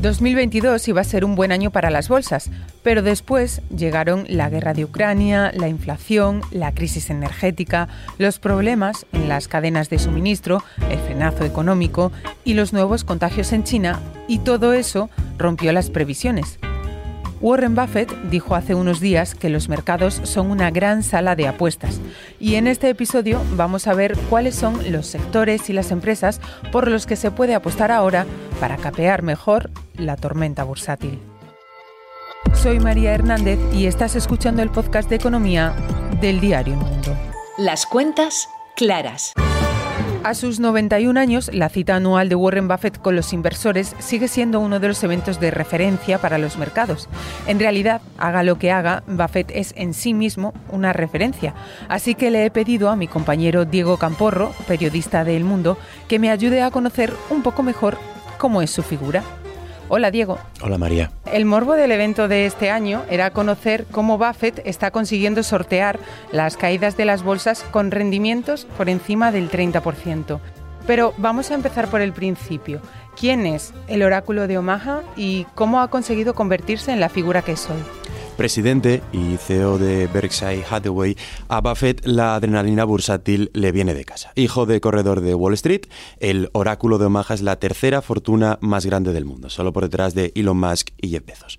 2022 iba a ser un buen año para las bolsas, pero después llegaron la guerra de Ucrania, la inflación, la crisis energética, los problemas en las cadenas de suministro, el frenazo económico y los nuevos contagios en China, y todo eso rompió las previsiones. Warren Buffett dijo hace unos días que los mercados son una gran sala de apuestas y en este episodio vamos a ver cuáles son los sectores y las empresas por los que se puede apostar ahora para capear mejor la tormenta bursátil. Soy María Hernández y estás escuchando el podcast de economía del diario Mundo. Las cuentas claras. A sus 91 años, la cita anual de Warren Buffett con los inversores sigue siendo uno de los eventos de referencia para los mercados. En realidad, haga lo que haga, Buffett es en sí mismo una referencia. Así que le he pedido a mi compañero Diego Camporro, periodista de El Mundo, que me ayude a conocer un poco mejor cómo es su figura. Hola Diego. Hola María. El morbo del evento de este año era conocer cómo Buffett está consiguiendo sortear las caídas de las bolsas con rendimientos por encima del 30%. Pero vamos a empezar por el principio. ¿Quién es el oráculo de Omaha y cómo ha conseguido convertirse en la figura que es hoy? Presidente y CEO de Berkshire Hathaway, a Buffett la adrenalina bursátil le viene de casa. Hijo de corredor de Wall Street, el oráculo de Omaha es la tercera fortuna más grande del mundo, solo por detrás de Elon Musk y Jeff Bezos.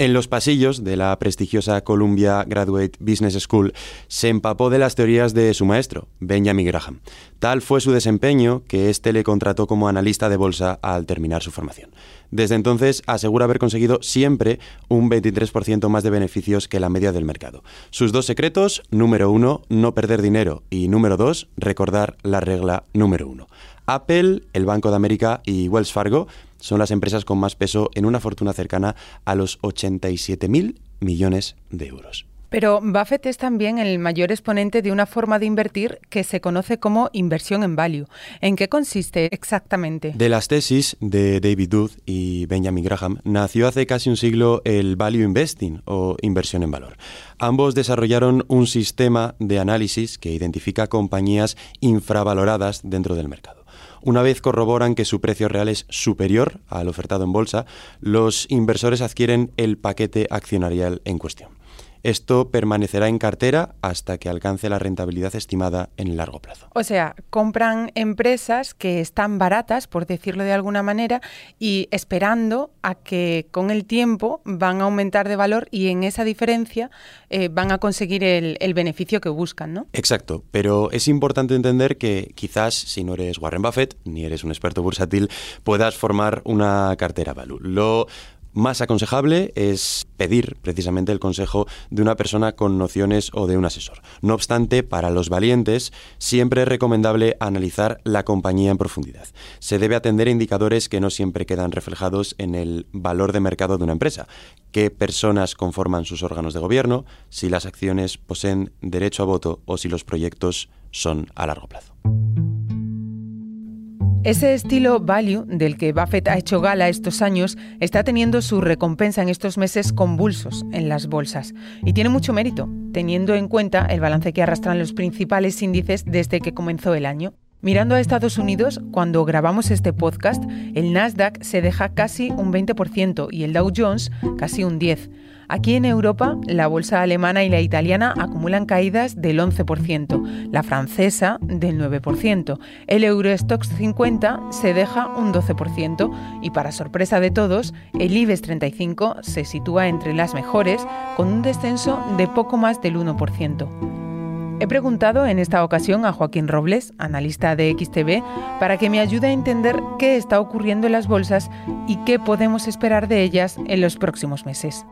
En los pasillos de la prestigiosa Columbia Graduate Business School se empapó de las teorías de su maestro, Benjamin Graham. Tal fue su desempeño que éste le contrató como analista de bolsa al terminar su formación. Desde entonces asegura haber conseguido siempre un 23% más de beneficios que la media del mercado. Sus dos secretos, número uno, no perder dinero y número dos, recordar la regla número uno. Apple, el Banco de América y Wells Fargo son las empresas con más peso en una fortuna cercana a los 87.000 millones de euros. Pero Buffett es también el mayor exponente de una forma de invertir que se conoce como inversión en value. ¿En qué consiste exactamente? De las tesis de David Duth y Benjamin Graham nació hace casi un siglo el Value Investing o inversión en valor. Ambos desarrollaron un sistema de análisis que identifica compañías infravaloradas dentro del mercado. Una vez corroboran que su precio real es superior al ofertado en bolsa, los inversores adquieren el paquete accionarial en cuestión. Esto permanecerá en cartera hasta que alcance la rentabilidad estimada en el largo plazo. O sea, compran empresas que están baratas, por decirlo de alguna manera, y esperando a que con el tiempo van a aumentar de valor y en esa diferencia eh, van a conseguir el, el, beneficio que buscan, ¿no? Exacto, pero es importante entender que quizás si no eres Warren Buffett ni eres un experto bursátil, puedas formar una cartera value. Lo más aconsejable es pedir precisamente el consejo de una persona con nociones o de un asesor. No obstante, para los valientes siempre es recomendable analizar la compañía en profundidad. Se debe atender a indicadores que no siempre quedan reflejados en el valor de mercado de una empresa. Qué personas conforman sus órganos de gobierno, si las acciones poseen derecho a voto o si los proyectos son a largo plazo. Ese estilo value del que Buffett ha hecho gala estos años está teniendo su recompensa en estos meses convulsos en las bolsas. Y tiene mucho mérito, teniendo en cuenta el balance que arrastran los principales índices desde que comenzó el año. Mirando a Estados Unidos, cuando grabamos este podcast, el Nasdaq se deja casi un 20% y el Dow Jones casi un 10%. Aquí en Europa, la bolsa alemana y la italiana acumulan caídas del 11%, la francesa del 9%, el Eurostox 50 se deja un 12% y para sorpresa de todos, el IBEX 35 se sitúa entre las mejores con un descenso de poco más del 1%. He preguntado en esta ocasión a Joaquín Robles, analista de XTB, para que me ayude a entender qué está ocurriendo en las bolsas y qué podemos esperar de ellas en los próximos meses.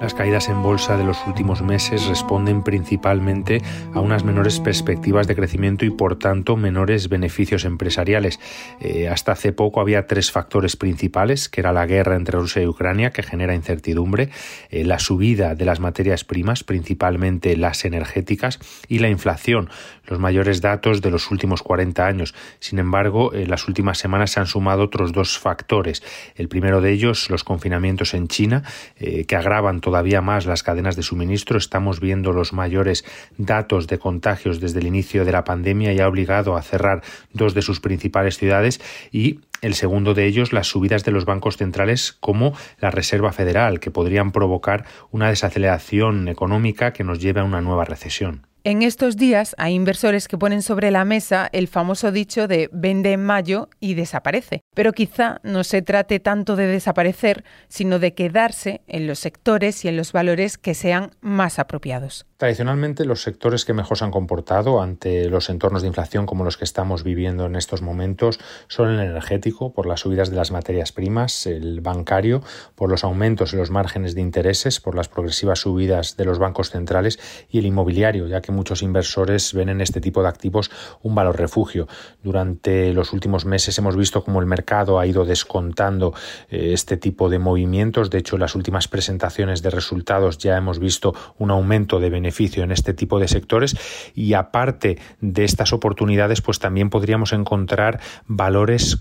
Las caídas en bolsa de los últimos meses responden principalmente a unas menores perspectivas de crecimiento y por tanto menores beneficios empresariales. Eh, hasta hace poco había tres factores principales, que era la guerra entre Rusia y Ucrania, que genera incertidumbre, eh, la subida de las materias primas, principalmente las energéticas, y la inflación, los mayores datos de los últimos 40 años. Sin embargo, en las últimas semanas se han sumado otros dos factores. El primero de ellos, los confinamientos en China, eh, que agravan todavía más las cadenas de suministro. Estamos viendo los mayores datos de contagios desde el inicio de la pandemia y ha obligado a cerrar dos de sus principales ciudades y El segundo de ellos, las subidas de los bancos centrales como la Reserva Federal, que podrían provocar una desaceleración económica que nos lleve a una nueva recesión. En estos días hay inversores que ponen sobre la mesa el famoso dicho de vende en mayo y desaparece. Pero quizá no se trate tanto de desaparecer, sino de quedarse en los sectores y en los valores que sean más apropiados. Tradicionalmente los sectores que mejor se han comportado ante los entornos de inflación como los que estamos viviendo en estos momentos son el energético por las subidas de las materias primas, el bancario por los aumentos en los márgenes de intereses, por las progresivas subidas de los bancos centrales y el inmobiliario, ya que muchos inversores ven en este tipo de activos un valor refugio. Durante los últimos meses hemos visto cómo el mercado ha ido descontando eh, este tipo de movimientos. De hecho, en las últimas presentaciones de resultados ya hemos visto un aumento de beneficios en este tipo de sectores y aparte de estas oportunidades pues también podríamos encontrar valores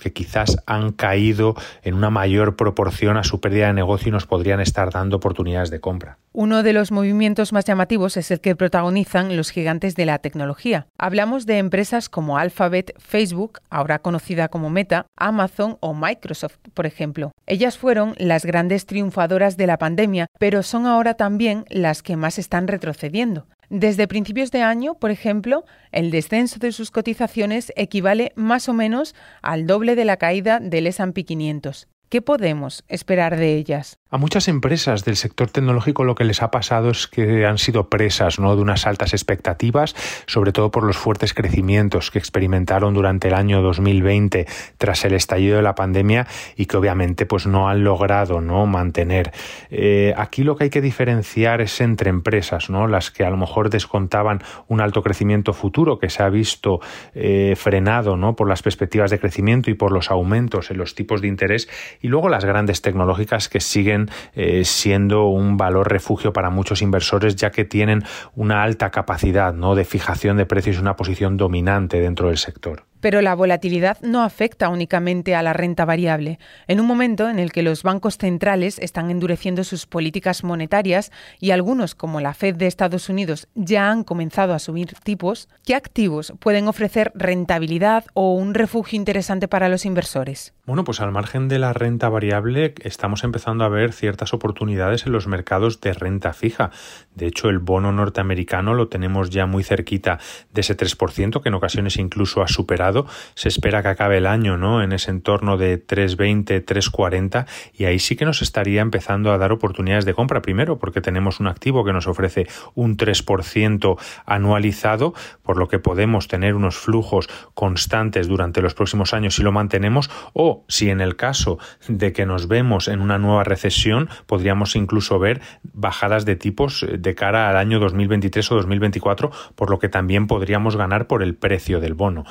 que quizás han caído en una mayor proporción a su pérdida de negocio y nos podrían estar dando oportunidades de compra. Uno de los movimientos más llamativos es el que protagonizan los gigantes de la tecnología. Hablamos de empresas como Alphabet, Facebook, ahora conocida como Meta, Amazon o Microsoft, por ejemplo. Ellas fueron las grandes triunfadoras de la pandemia, pero son ahora también las que más están retrocediendo. Desde principios de año, por ejemplo, el descenso de sus cotizaciones equivale más o menos al doble de la caída del S&P 500. ¿Qué podemos esperar de ellas? A muchas empresas del sector tecnológico lo que les ha pasado es que han sido presas ¿no? de unas altas expectativas, sobre todo por los fuertes crecimientos que experimentaron durante el año 2020 tras el estallido de la pandemia y que obviamente pues, no han logrado ¿no? mantener. Eh, aquí lo que hay que diferenciar es entre empresas, ¿no? las que a lo mejor descontaban un alto crecimiento futuro que se ha visto eh, frenado ¿no? por las perspectivas de crecimiento y por los aumentos en los tipos de interés y luego las grandes tecnológicas que siguen eh, siendo un valor refugio para muchos inversores ya que tienen una alta capacidad ¿no? de fijación de precios y una posición dominante dentro del sector. Pero la volatilidad no afecta únicamente a la renta variable. En un momento en el que los bancos centrales están endureciendo sus políticas monetarias y algunos, como la Fed de Estados Unidos, ya han comenzado a subir tipos, ¿qué activos pueden ofrecer rentabilidad o un refugio interesante para los inversores? Bueno, pues al margen de la renta variable estamos empezando a ver ciertas oportunidades en los mercados de renta fija. De hecho, el bono norteamericano lo tenemos ya muy cerquita de ese 3%, que en ocasiones incluso ha superado se espera que acabe el año ¿no? en ese entorno de 3,20, 3,40 y ahí sí que nos estaría empezando a dar oportunidades de compra. Primero, porque tenemos un activo que nos ofrece un 3% anualizado, por lo que podemos tener unos flujos constantes durante los próximos años si lo mantenemos o si en el caso de que nos vemos en una nueva recesión, podríamos incluso ver bajadas de tipos de cara al año 2023 o 2024, por lo que también podríamos ganar por el precio del bono.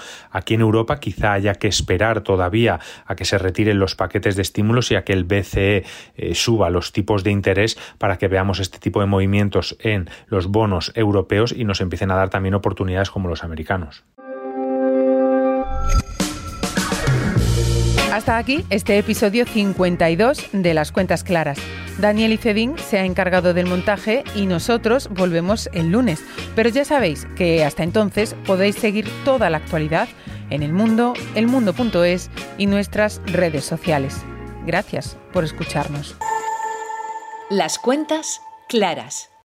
Aquí en Europa quizá haya que esperar todavía a que se retiren los paquetes de estímulos y a que el BCE eh, suba los tipos de interés para que veamos este tipo de movimientos en los bonos europeos y nos empiecen a dar también oportunidades como los americanos. Hasta aquí este episodio 52 de Las Cuentas Claras. Daniel Icedín se ha encargado del montaje y nosotros volvemos el lunes. Pero ya sabéis que hasta entonces podéis seguir toda la actualidad en el mundo, elmundo.es y nuestras redes sociales. Gracias por escucharnos. Las cuentas claras.